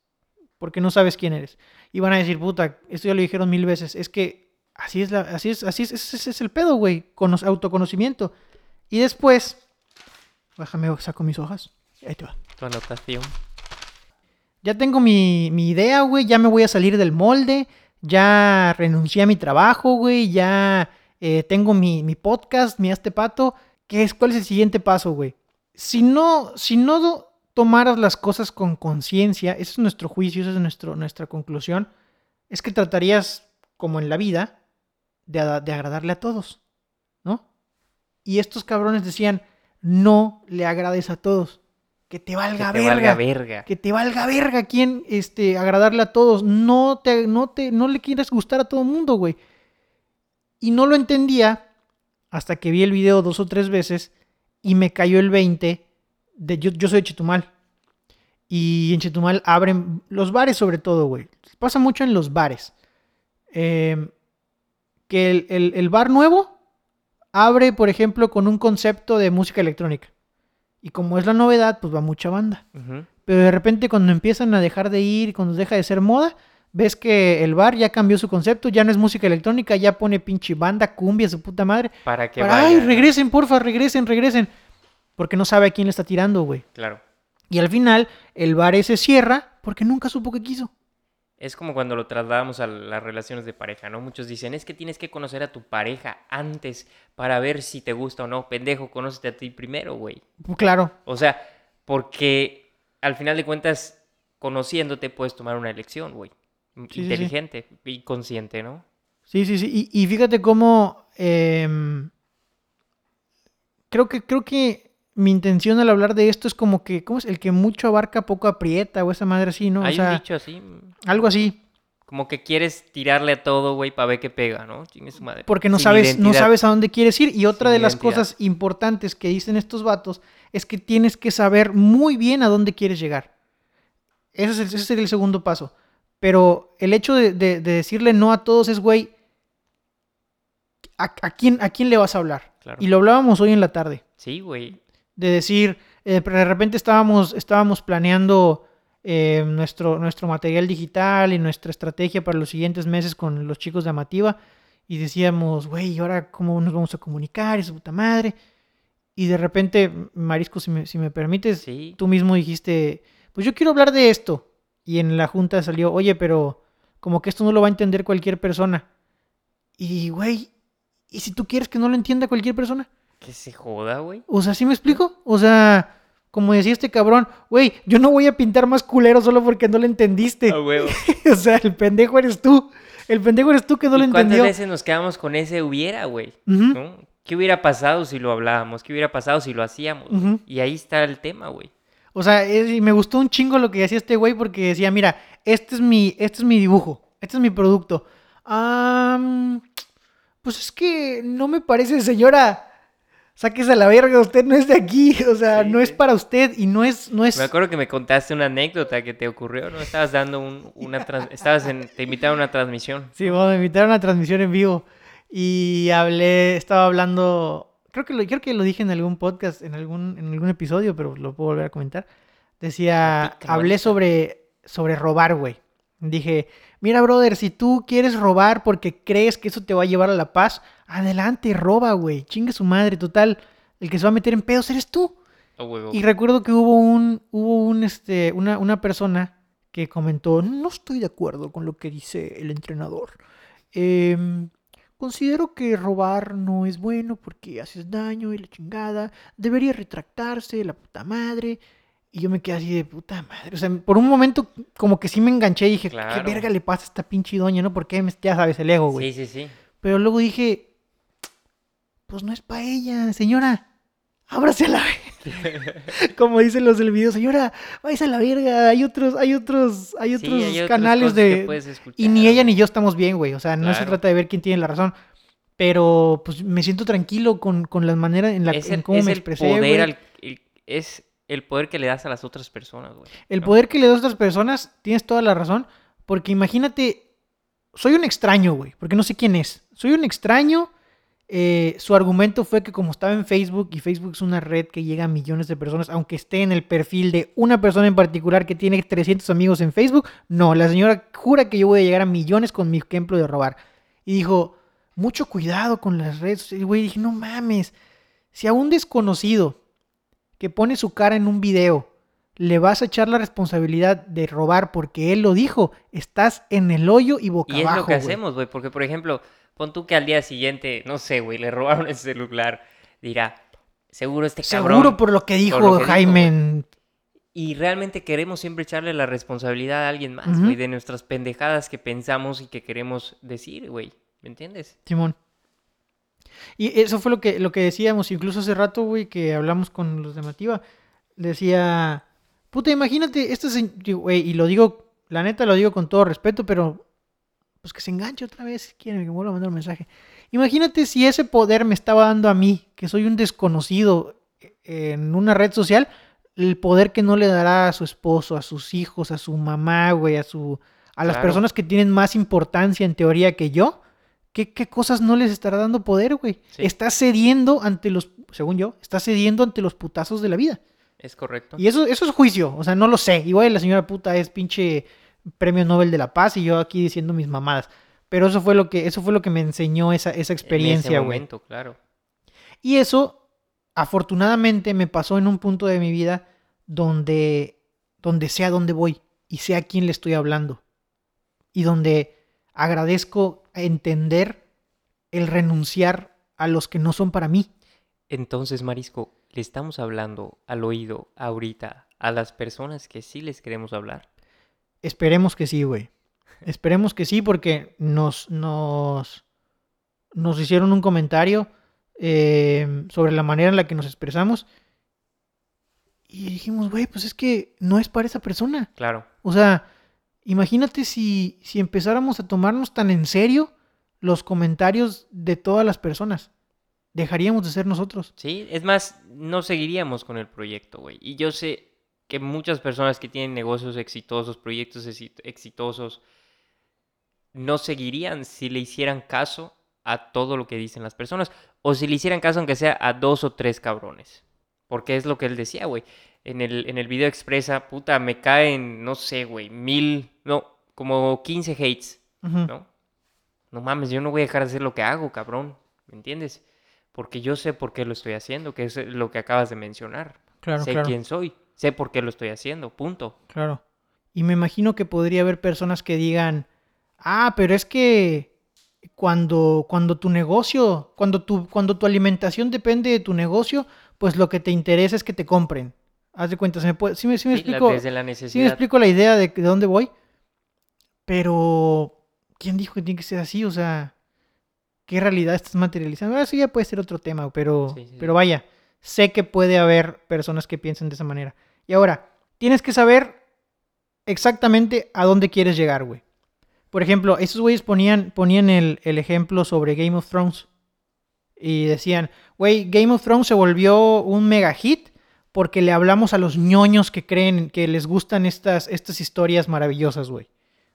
Porque no sabes quién eres. Y van a decir, puta, esto ya lo dijeron mil veces. Es que así es, la, así es, así es, ese es el pedo, güey. Con autoconocimiento. Y después, déjame, saco mis hojas. Ahí te va. Tu anotación. Ya tengo mi, mi idea, güey. Ya me voy a salir del molde. Ya renuncié a mi trabajo, güey. Ya eh, tengo mi, podcast, mi Hazte Pato, ¿qué es, ¿cuál es el siguiente paso, güey? Si no, si no tomaras las cosas con conciencia, ese es nuestro juicio, esa es nuestro, nuestra conclusión, es que tratarías, como en la vida, de, agradarle a todos, ¿no? Y estos cabrones decían, no le agrades a todos. Que te valga que te Valga verga. Que te valga verga quien este, agradarle a todos. No te, no te, no le quieras gustar a todo el mundo, güey. Y no lo entendía hasta que vi el video dos o tres veces y me cayó el 20 de yo, yo soy de Chetumal. Y en Chetumal abren los bares sobre todo, güey. Pasa mucho en los bares. Em, que el, bar nuevo abre, por ejemplo, con un concepto de música electrónica. Y como es la novedad, pues va mucha banda. Pero de repente cuando empiezan a dejar de ir, cuando deja de ser moda, ves que el bar ya cambió su concepto, ya no es música electrónica, ya pone pinche banda, cumbia, su puta madre. Para que Ay, regresen, porfa, regresen, regresen. Porque no sabe a quién le está tirando, güey. Claro. Y al final, el bar ese cierra porque nunca supo que quiso. Es como cuando lo trasladamos a las relaciones de pareja, ¿no? Muchos dicen, es que tienes que conocer a tu pareja antes para ver si te gusta o no. Pendejo, conócete a ti primero, güey. Claro. O sea, porque al final de cuentas, conociéndote puedes tomar una elección, güey inteligente y consciente, ¿no? Sí, sí, sí. Y, fíjate cómo. Em, creo que, creo que mi intención al hablar de esto es como que, ¿cómo es? El que mucho abarca, poco aprieta, o esa madre así, ¿no? Hay un dicho así. Algo así. Como que quieres tirarle a todo, güey, para ver qué pega, ¿no? Su madre. Porque no sabes, no sabes a dónde quieres ir. Y otra de las cosas importantes que dicen estos vatos es que tienes que saber muy bien a dónde quieres llegar. Ese es el, ese es el segundo paso. Pero el hecho de, decirle no a todos es, güey, ¿a, quién, ¿a quién le vas a hablar? Y lo hablábamos hoy en la tarde. Sí, güey. De decir, eh, de repente estábamos, estábamos planeando eh, nuestro, nuestro material digital y nuestra estrategia para los siguientes meses con los chicos de Amativa. Y decíamos, güey, ¿y ahora cómo nos vamos a comunicar? Y su puta madre. Y de repente, Marisco, si me, si me permites, Sí. tú mismo dijiste, pues yo quiero hablar de esto. Y en la junta salió, oye, pero como que esto no lo va a entender cualquier persona. Y, güey, ¿y si tú quieres que no lo entienda cualquier persona? Que se joda, güey. O sea, ¿sí me explico? O sea, como decía este cabrón, güey, yo no voy a pintar más culero solo porque no lo entendiste. O sea, el pendejo eres tú. El pendejo eres tú que no lo ¿Y cuántas entendió. veces nos quedamos con ese hubiera, güey? ¿Qué hubiera pasado si lo hablábamos? ¿Qué hubiera pasado si lo hacíamos? Y ahí está el tema, güey. O sea, es- y me gustó un chingo lo que decía este güey porque decía, mira, este es mi, este es mi dibujo, este es mi producto. Pues es que no me parece, señora. Sáquese a la verga, usted no es de aquí, o sea, Sí, no es para usted y no es, no es. Me acuerdo que me contaste una anécdota que te ocurrió, ¿no? Estabas dando un- una... trans- Estabas en... Te invitaron a una transmisión. Sí, bueno, me invitaron a una transmisión en vivo y hablé, estaba hablando, creo que lo, creo que lo dije en algún podcast, en algún, en algún episodio, pero lo puedo volver a comentar. Decía, Platícalo, hablé sobre, sobre robar, güey. Dije, mira, brother, si tú quieres robar porque crees que eso te va a llevar a la paz, adelante, roba, güey. Chingue su madre, total. El que se va a meter en pedos eres tú. Y recuerdo que hubo un, hubo un, este, una, una persona que comentó, no estoy de acuerdo con lo que dice el entrenador. Em, considero que robar no es bueno porque haces daño y la chingada. Debería retractarse, la puta madre. Y yo me quedé así de puta madre. O sea, por un momento como que sí me enganché y dije, ¿qué verga le pasa a esta pinche doña, no? Porque ya sabes, el ego, güey. Sí, sí, sí. Pero luego dije, pues no es para ella, señora. Ábrase a la verga. Como dicen los del video, señora, váyase a la verga. Hay otros, hay otros, hay Sí, otros hay canales de. Y ni ella ni yo estamos bien, güey. O sea, no se trata de ver quién tiene la razón. Pero pues me siento tranquilo con, con la manera en la Es en el, cómo es me el expresé. poder güey. al- el- es el poder que le das a las otras personas, güey. El ¿no? poder que le das a otras personas, tienes toda la razón. Porque imagínate, soy un extraño, güey, porque no sé quién es. Soy un extraño. Eh, su argumento fue que como estaba en Facebook, y Facebook es una red que llega a millones de personas, aunque esté en el perfil de una persona en particular que tiene 300 amigos en Facebook, no, la señora jura que yo voy a llegar a millones con mi ejemplo de robar. Y dijo, mucho cuidado con las redes. Y güey, dije, no mames, si a un desconocido que pone su cara en un video le vas a echar la responsabilidad de robar porque él lo dijo, estás en el hoyo y boca Y es abajo. lo que hacemos, güey. Porque, por ejemplo, pon tú que al día siguiente, no sé, güey, le robaron el celular. Dirá, seguro este cabrón. Seguro por lo que dijo lo que dijo, Jaime. Y realmente queremos siempre echarle la responsabilidad a alguien más, Ujú. güey, de nuestras pendejadas que pensamos y que queremos decir, güey. ¿Me entiendes? Simón. Y eso fue lo que, lo que decíamos, incluso hace rato, güey, que hablamos con los de Mativa. Decía, puta, imagínate, digo, güey, y lo digo, la neta lo digo con todo respeto, pero pues que se enganche otra vez si quieren, que me vuelva a mandar un mensaje. Imagínate si ese poder me estaba dando a mí, que soy un desconocido eh, en una red social, el poder que no le dará a su esposo, a sus hijos, a su mamá, güey, a su a las Claro. personas que tienen más importancia en teoría que yo. ¿Qué, qué cosas no les estará dando poder, güey? Sí. Está cediendo ante los, según yo, está cediendo ante los putazos de la vida. Es correcto. Y eso, eso es juicio, o sea, no lo sé. Igual la señora puta es pinche premio Nobel de la Paz y yo aquí diciendo mis mamadas. Pero eso fue lo que, eso fue lo que me enseñó esa, esa En ese experiencia, güey. momento, claro. Y eso, afortunadamente, me pasó en un punto de mi vida donde, donde sé a dónde voy y sé a quién le estoy hablando. Y donde agradezco entender el renunciar a los que no son para mí. Entonces, Marisco, le estamos hablando al oído ahorita a las personas que sí les queremos hablar. Esperemos que sí, güey. Esperemos que sí, porque nos, nos, nos hicieron un comentario eh, sobre la manera en la que nos expresamos. Y dijimos, güey, pues es que no es para esa persona. Claro. O sea, imagínate si, si empezáramos a tomarnos tan en serio los comentarios de todas las personas. Dejaríamos de ser nosotros. Sí, es más, no seguiríamos con el proyecto, güey. Y yo sé que muchas personas que tienen negocios exitosos, proyectos exi- exitosos, no seguirían si le hicieran caso a todo lo que dicen las personas. O si le hicieran caso aunque sea a dos o tres cabrones. Porque es lo que él decía, güey. en el, en el video expresa, puta, me caen, no sé, güey, mil, no, como 15 hates. ¿no? No mames, yo no voy a dejar de hacer lo que hago, cabrón, ¿me entiendes? Porque yo sé por qué lo estoy haciendo, que es lo que acabas de mencionar. Claro, sé claro. quién soy, sé por qué lo estoy haciendo, punto. Claro. Y me imagino que podría haber personas que digan, ah, pero es que cuando, cuando tu negocio, cuando tu, cuando tu alimentación depende de tu negocio, pues lo que te interesa es que te compren. Haz de cuenta, ¿se me puede, sí me, sí me Sí, la- explico, desde la sí me necesidad. explico la idea de, de dónde voy. Pero, ¿quién dijo que tiene que ser así? O sea, ¿qué realidad estás materializando? Ah, Eso ya puede ser otro tema, pero, pero vaya, sé que puede haber personas que piensen de esa manera. Y ahora, tienes que saber exactamente a dónde quieres llegar, güey. Por ejemplo, esos güeyes ponían, ponían el, el ejemplo sobre Game of Thrones. Y decían, güey, Game of Thrones se volvió un mega hit porque le hablamos a los ñoños que creen que les gustan estas, estas historias maravillosas, güey.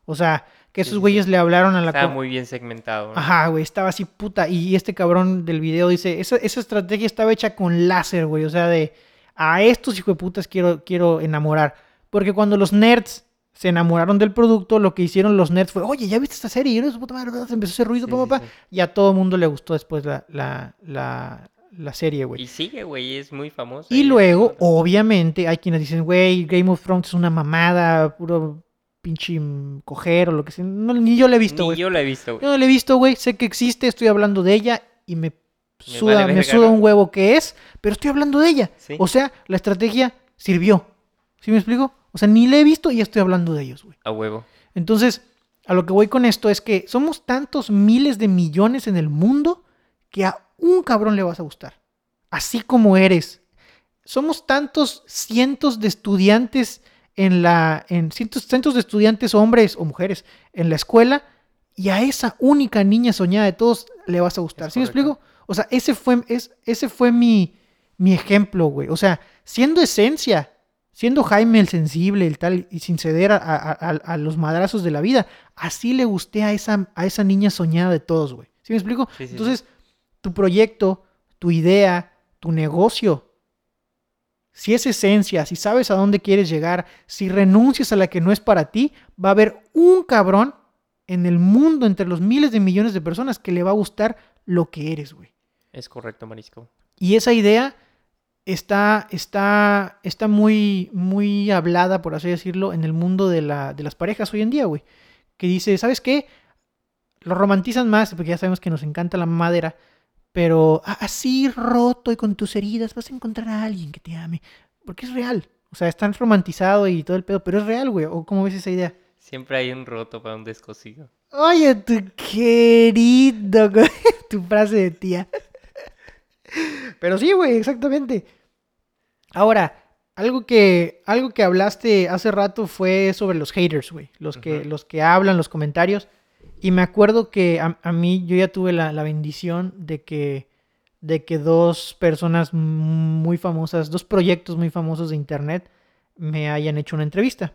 O sea, que esos sí, sí. güeyes le hablaron a la... Estaba muy bien segmentado. ¿no? Ajá, güey, estaba así puta. Y este cabrón del video dice, esa, esa estrategia estaba hecha con láser, güey. O sea, de a estos hijos de putas quiero, quiero enamorar. Porque cuando los nerds se enamoraron del producto, lo que hicieron los nerds fue, oye, ¿ya viste esta serie? Y era su puta madre, ¿verdad? Se empezó a hacer ruido, Sí, sí, sí. Y a todo mundo le gustó después la, la, la, la serie, güey. Y sigue, güey, es muy famoso. Y luego, obviamente, hay quienes dicen, güey, Game of Thrones es una mamada, puro pinche coger o lo que sea. No, ni yo la he visto, Ni güey. yo la he visto, güey. Yo no la he visto, güey. Sé que existe, estoy hablando de ella y me suda, vale me suda un huevo que es, pero estoy hablando de ella. Sí. O sea, la estrategia sirvió. ¿Sí me explico? O sea, ni la he visto y ya estoy hablando de ellos, güey. A huevo. Entonces, a lo que voy con esto es que somos tantos miles de millones en el mundo que a un cabrón le vas a gustar. Así como eres. Somos tantos cientos de estudiantes en la. en cientos, cientos de estudiantes, hombres o mujeres, en la escuela, y a esa única niña soñada de todos le vas a gustar. ¿Sí me explico? O sea, ese fue, es, ese fue mi, mi ejemplo, güey. O sea, siendo esencia, siendo Jaime el sensible, el tal, y sin ceder a, a- a- a los madrazos de la vida, así le gusté a esa, a esa niña soñada de todos, güey. ¿Sí me explico? Sí, sí, sí. Entonces, tu proyecto, tu idea, tu negocio, si es esencia, si sabes a dónde quieres llegar, si renuncias a la que no es para ti, va a haber un cabrón en el mundo, entre los miles de millones de personas, que le va a gustar lo que eres, güey. Es correcto, Marisco. Y esa idea está, está, está muy, muy hablada, por así decirlo, en el mundo de, la, de las parejas hoy en día, güey. Que dice, ¿sabes qué? Lo romantizan más, porque ya sabemos que nos encanta la madera, pero a- así roto y con tus heridas vas a encontrar a alguien que te ame. Porque es real. O sea, es tan romantizado y todo el pedo, pero es real, güey. ¿O cómo ves esa idea? Siempre hay un roto para un descosido. Oye, tu querido, tu frase de tía. Pero sí, güey, exactamente. Ahora, algo que, algo que hablaste hace rato fue sobre los haters, güey. Los, que, los que hablan, los comentarios. Y me acuerdo que a, a mí yo ya tuve la, la bendición de que, de que dos personas muy famosas, dos proyectos muy famosos de internet me hayan hecho una entrevista.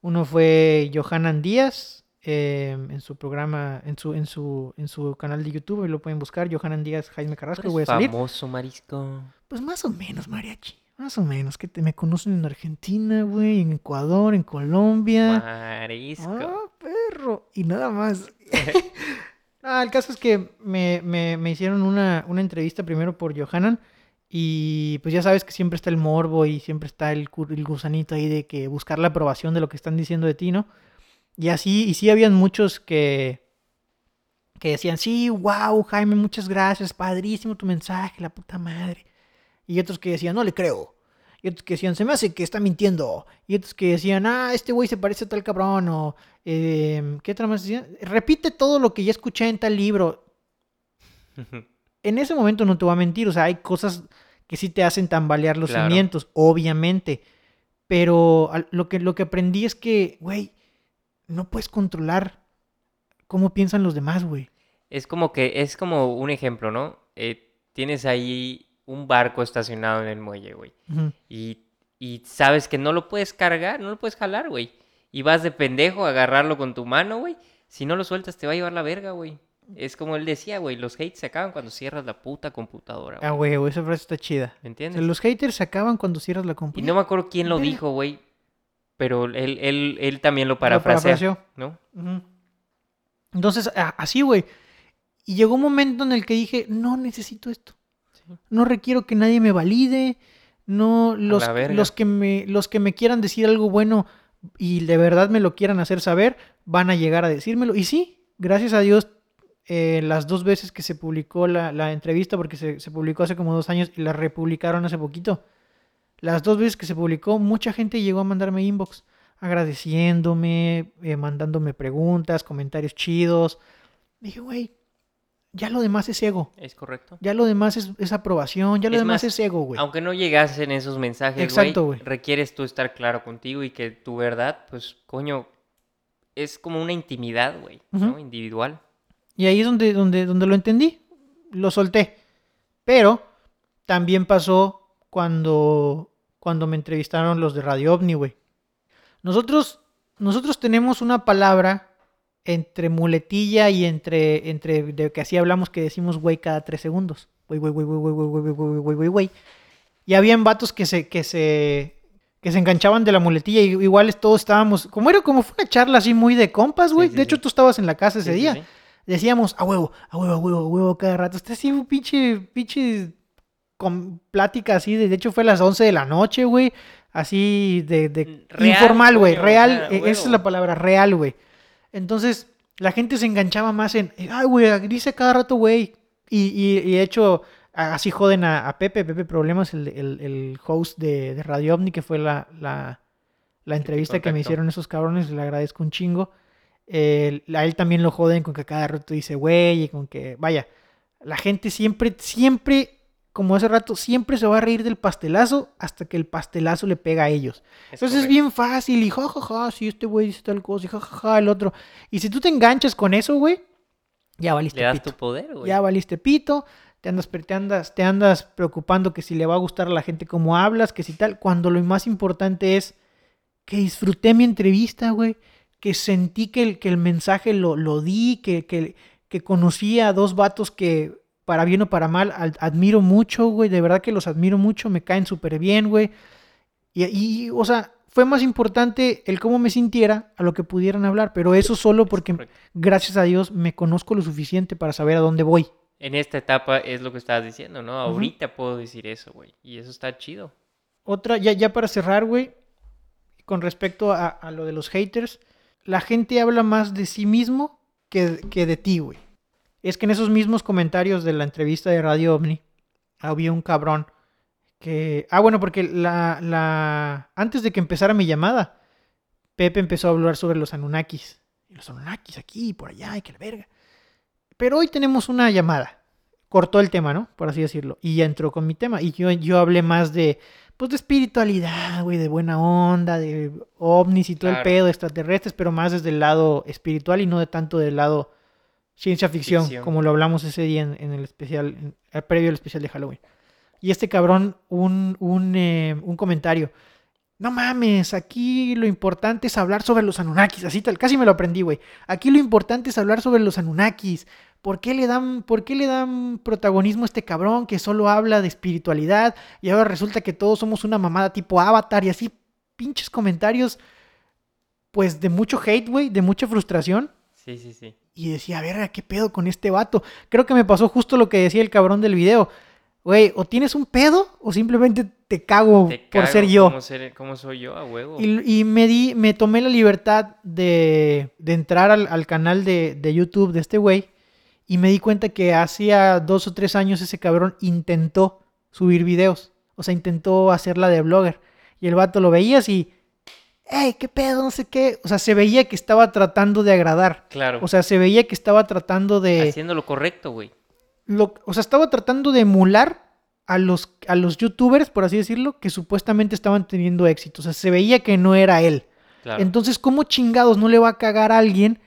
Uno fue Johanan Díaz eh, en su programa, en su, en su, en su canal de YouTube, y lo pueden buscar, Johanan Díaz, Jaime Carrasco, voy a salir. famoso, Marisco. Pues más o menos, mariachi. Más o menos, que te, me conocen en Argentina, güey, en Ecuador, en Colombia. Marisco. Ah, perro. Y nada más. Ah, el caso es que me, me- me hicieron una, una entrevista primero por Johanan. Y pues ya sabes que siempre está el morbo y siempre está el, el gusanito ahí de que buscar la aprobación de lo que están diciendo de ti, ¿no? Y así, y sí habían muchos que, que decían, sí, wow, Jaime, muchas gracias, padrísimo tu mensaje, la puta madre. Y otros que decían, no le creo. Y otros que decían, se me hace que está mintiendo. Y otros que decían, ah, este güey se parece a tal cabrón. O, eh, ¿qué otra más decían? Repite todo lo que ya escuché en tal libro. En ese momento no te voy a mentir. O sea, hay cosas que sí te hacen tambalear los Claro. cimientos, obviamente. Pero lo que, lo que aprendí es que, güey, no puedes controlar cómo piensan los demás, güey. Es como que, es como un ejemplo, ¿no? Eh, tienes ahí un barco estacionado en el muelle, güey. Y, y sabes que no lo puedes cargar, no lo puedes jalar, güey. Y vas de pendejo a agarrarlo con tu mano, güey. Si no lo sueltas, te va a llevar la verga, güey. Es como él decía, güey, los hates se acaban cuando cierras la puta computadora. Ah, güey. güey, esa frase está chida. ¿Me O entiendes? sea, los haters se acaban cuando cierras la Y computadora. no me acuerdo quién lo dijo, güey. Pero él, él, él también lo parafraseó. ¿no? Entonces, así, güey. Y llegó un momento en el que dije, no necesito esto. Sí. No requiero que nadie me valide. No, los, los, que me, los que me quieran decir algo bueno y de verdad me lo quieran hacer saber, van a llegar a decírmelo. Y sí, gracias a Dios, eh, las dos veces que se publicó la, la entrevista, porque se, se publicó hace como dos años y la republicaron hace poquito. Las dos veces que se publicó, mucha gente llegó a mandarme inbox agradeciéndome, eh, mandándome preguntas, comentarios chidos. Dije, güey, ya lo demás es ego. Es correcto. Ya lo demás es, es aprobación, ya lo Es demás más, es ego, güey. Aunque no llegasen esos mensajes, Exacto, güey, requieres tú estar claro contigo y que tu verdad, pues, coño, es como una intimidad, güey, ¿no? Individual. Y ahí es donde, donde, donde lo entendí, lo solté. Pero también pasó cuando, cuando me entrevistaron los de Radio OVNI, güey. Nosotros, nosotros tenemos una palabra entre muletilla y entre, entre de que así hablamos que decimos güey cada tres segundos. Güey, güey, güey, güey, güey, güey, güey, güey, güey, güey, güey. Y habían vatos que se, que se, que se enganchaban de la muletilla y iguales todos estábamos, como era como fue una charla así muy de compas, güey. sí, de hecho, sí. tú estabas en la casa ese día decíamos a huevo, a huevo, a huevo, a huevo cada rato. Está así un pinche, pinche con plática así. De, de hecho, fue a las 11 de la noche, güey. Así de, de Real, informal, güey. Real, eh, esa es la palabra, real, güey. Entonces, la gente se enganchaba más en, ay, güey, dice cada rato, güey. Y, y, y de hecho, así joden a, a Pepe, Pepe Problemas, el, el, el host de, de Radio OVNI, que fue la, la, la entrevista que me hicieron esos cabrones, le agradezco un chingo. Eh, a él también lo joden con que cada rato dice güey y con que, vaya, la gente siempre, siempre, como hace rato, siempre se va a reír del pastelazo hasta que el pastelazo le pega a ellos. Es Entonces es bien fácil y jajaja, si este güey dice tal cosa y jajaja el otro. Y si tú te enganchas con eso, güey, ya valiste Le das pito. tu poder, güey. Ya valiste pito, te andas, te, andas, te andas preocupando que si le va a gustar a la gente cómo hablas, que si tal, cuando lo más importante es que disfruté mi entrevista, güey, que sentí que el, que el mensaje lo, lo di, que, que, que conocí a dos vatos que, para bien o para mal, al- admiro mucho, güey, de verdad que los admiro mucho, me caen súper bien, güey. Y, y, o sea, fue más importante el cómo me sintiera a lo que pudieran hablar, pero eso solo porque, correcto. gracias a Dios, me conozco lo suficiente para saber a dónde voy. En esta etapa es lo que estabas diciendo, ¿no? Ahorita puedo decir eso, güey. Y eso está chido. Otra, ya, ya para cerrar, güey, con respecto a, a lo de los haters, la gente habla más de sí mismo que, que de ti, güey. Es que en esos mismos comentarios de la entrevista de Radio OVNI había un cabrón que... Ah, bueno, porque la, la... antes de que empezara mi llamada, Pepe empezó a hablar sobre los Anunnakis. Y los Anunnakis aquí y por allá y que la verga. Pero hoy tenemos una llamada. Cortó el tema, ¿no? Por así decirlo. Y ya entró con mi tema. Y yo, yo hablé más de, pues, de espiritualidad, güey, de buena onda, de ovnis y todo el pedo, extraterrestres, pero más desde el lado espiritual y no de tanto del lado ciencia ficción, Ficción. como lo hablamos ese día en, en el especial, en- el previo al especial de Halloween. Y este cabrón, un, un, eh, un comentario. No mames, aquí lo importante es hablar sobre los Anunnakis. Así tal, casi me lo aprendí, güey. Aquí lo importante es hablar sobre los Anunnakis. ¿Por qué, le dan, ¿Por qué le dan protagonismo a este cabrón que solo habla de espiritualidad y ahora resulta que todos somos una mamada tipo avatar y así pinches comentarios pues de mucho hate, güey, de mucha frustración? Sí, sí, sí. Y decía, a ver, ¿qué pedo con este vato? Creo que me pasó justo lo que decía el cabrón del video. Güey, o tienes un pedo o simplemente te cago Te por ser yo. Como, ser- como soy yo, a huevo. Y, y me di, me tomé la libertad de, de entrar al, al canal de, de YouTube de este güey y me di cuenta que hacía dos o tres años ese cabrón intentó subir videos. O sea, intentó hacerla de blogger. Y el vato lo veías y, hey, qué pedo, no sé qué. O sea, se veía que estaba tratando de agradar. Claro. O sea, se veía que estaba tratando de... Haciendo lo correcto, güey. lo- o sea, estaba tratando de emular a los, a los youtubers, por así decirlo, que supuestamente estaban teniendo éxito. O sea, se veía que no era él. Claro. Entonces, ¿cómo chingados no le va a cagar a alguien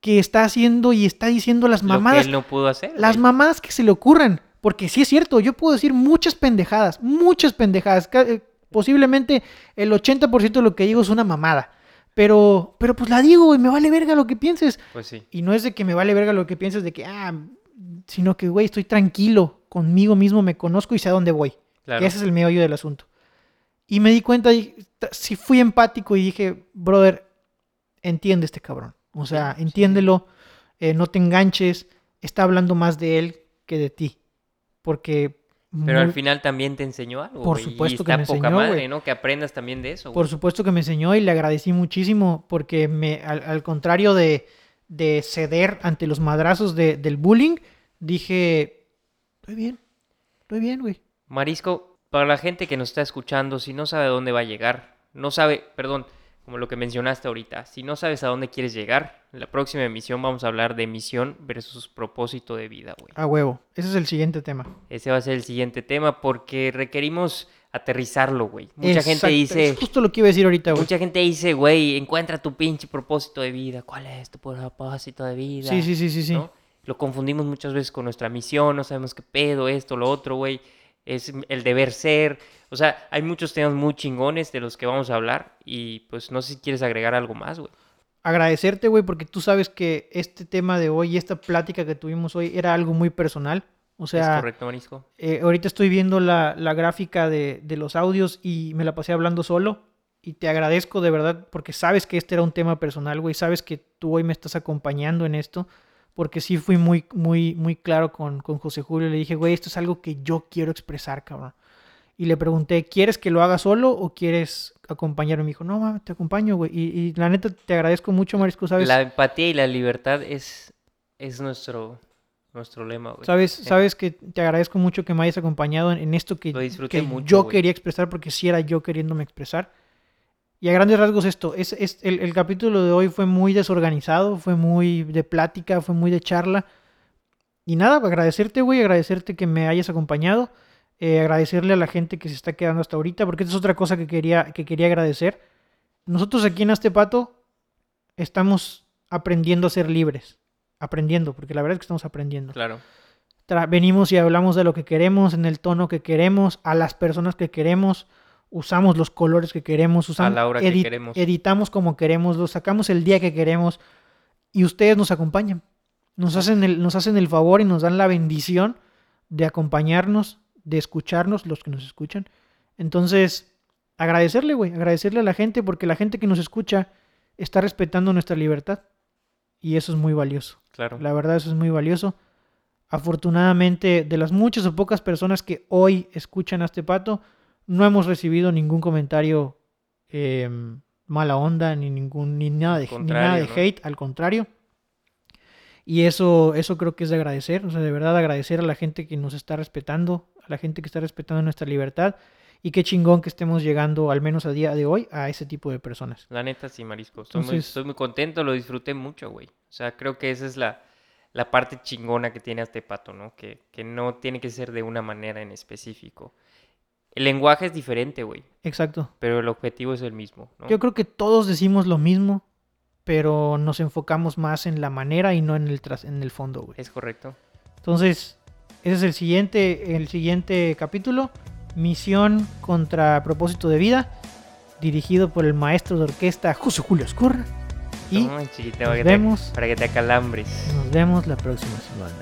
que está haciendo y está diciendo las Lo que mamadas, él no pudo hacer. las güey. mamadas que se le ocurran? Porque sí es cierto, yo puedo decir muchas pendejadas, muchas pendejadas. Posiblemente el 80% de lo que digo es una mamada. Pero, pero pues la digo, güey, me vale verga lo que pienses. Pues sí. Y no es de que me vale verga lo que pienses de que, ah, sino que, güey, estoy tranquilo conmigo mismo, me conozco y sé a dónde voy. Claro. Que ese es el meollo del asunto. Y me di cuenta, y ta- sí fui empático y dije, brother, entiende este cabrón. O sea, entiéndelo, eh, no te enganches, está hablando más de él que de ti. Porque... Pero al final también te enseñó algo. Por y supuesto que está me poca enseñó, madre, güey. ¿no? Que aprendas también de eso. Por supuesto que me enseñó y le agradecí muchísimo porque me, al, al contrario de, de ceder ante los madrazos de- del bullying, dije, estoy bien, estoy bien, güey. Marisco, para la gente que nos está escuchando, si no sabe dónde va a llegar, no sabe, perdón, como lo que mencionaste ahorita, si no sabes a dónde quieres llegar, en la próxima emisión vamos a hablar de misión versus propósito de vida, güey. A huevo, ese es el siguiente tema. Ese va a ser el siguiente tema porque requerimos aterrizarlo, güey. Mucha gente dice, Es justo lo que iba a decir ahorita, güey. mucha gente dice, güey, encuentra tu pinche propósito de vida. ¿Cuál es tu propósito de vida? Sí, sí, sí, sí, sí. ¿no? Lo confundimos muchas veces con nuestra misión, no sabemos qué pedo, esto, lo otro, güey. Es el deber ser. O sea, hay muchos temas muy chingones de los que vamos a hablar y pues no sé si quieres agregar algo más, güey. Agradecerte, güey, porque tú sabes que este tema de hoy y esta plática que tuvimos hoy era algo muy personal. O ¿Es sea, correcto, Marisco? Eh, ahorita estoy viendo la, la gráfica de, de los audios y me la pasé hablando solo. Y te agradezco de verdad porque sabes que este era un tema personal, güey. Sabes que tú hoy me estás acompañando en esto. Porque sí fui muy, muy, muy claro con, con José Julio. Le dije, güey, esto es algo que yo quiero expresar, cabrón. Y le pregunté, ¿quieres que lo haga solo o quieres acompañarme? Me dijo, no, mames, te acompaño, güey. Y, y la neta, te agradezco mucho, Marisco, ¿sabes? La empatía y la libertad es, es nuestro, nuestro lema, güey. Sabes, Sí. sabes que te agradezco mucho que me hayas acompañado en, en esto que, Lo que mucho, yo güey. quería expresar porque sí era yo queriéndome expresar. Y a grandes rasgos esto, es, es el, el capítulo de hoy fue muy desorganizado, fue muy de plática, fue muy de charla. Y nada, agradecerte, güey, agradecerte que me hayas acompañado, eh, agradecerle a la gente que se está quedando hasta ahorita, porque esta es otra cosa que quería, que quería agradecer. Nosotros aquí en Astepato estamos aprendiendo a ser libres, aprendiendo, porque la verdad es que estamos aprendiendo Claro. tra- venimos y hablamos de lo que queremos, en el tono que queremos, a las personas que queremos, usamos los colores que queremos, usamos, la hora que queremos. editamos como queremos, lo sacamos el día que queremos y ustedes nos acompañan. Nos hacen, el, nos hacen el favor y nos dan la bendición de acompañarnos, de escucharnos, los que nos escuchan. Entonces, agradecerle, güey, agradecerle a la gente porque la gente que nos escucha está respetando nuestra libertad y eso es muy valioso. Claro. La verdad, eso es muy valioso. Afortunadamente, de las muchas o pocas personas que hoy escuchan a este pato, no hemos recibido ningún comentario eh, mala onda, ni ningún, ni nada de, ni nada de hate, al contrario. Y eso, eso creo que es de agradecer, o sea, de verdad agradecer a la gente que nos está respetando, a la gente que está respetando nuestra libertad. Y qué chingón que estemos llegando, al menos a día de hoy, a ese tipo de personas. La neta, sí, Marisco. Estoy, muy, Entonces- estoy muy contento, lo disfruté mucho, güey. O sea, creo que esa es la, la parte chingona que tiene este pato, ¿no? Que, que no tiene que ser de una manera en específico. El lenguaje es diferente, güey, Exacto. pero el objetivo es el mismo, ¿no? Yo creo que todos decimos lo mismo, pero nos enfocamos más en la manera y no en el, tras- en el fondo, güey. Es correcto. Entonces, ese es el siguiente, el siguiente capítulo. Misión contra propósito de vida. Dirigido por el maestro de orquesta José Julio Escurra. Y nos para que te- vemos. para que te acalambres. nos vemos la próxima semana.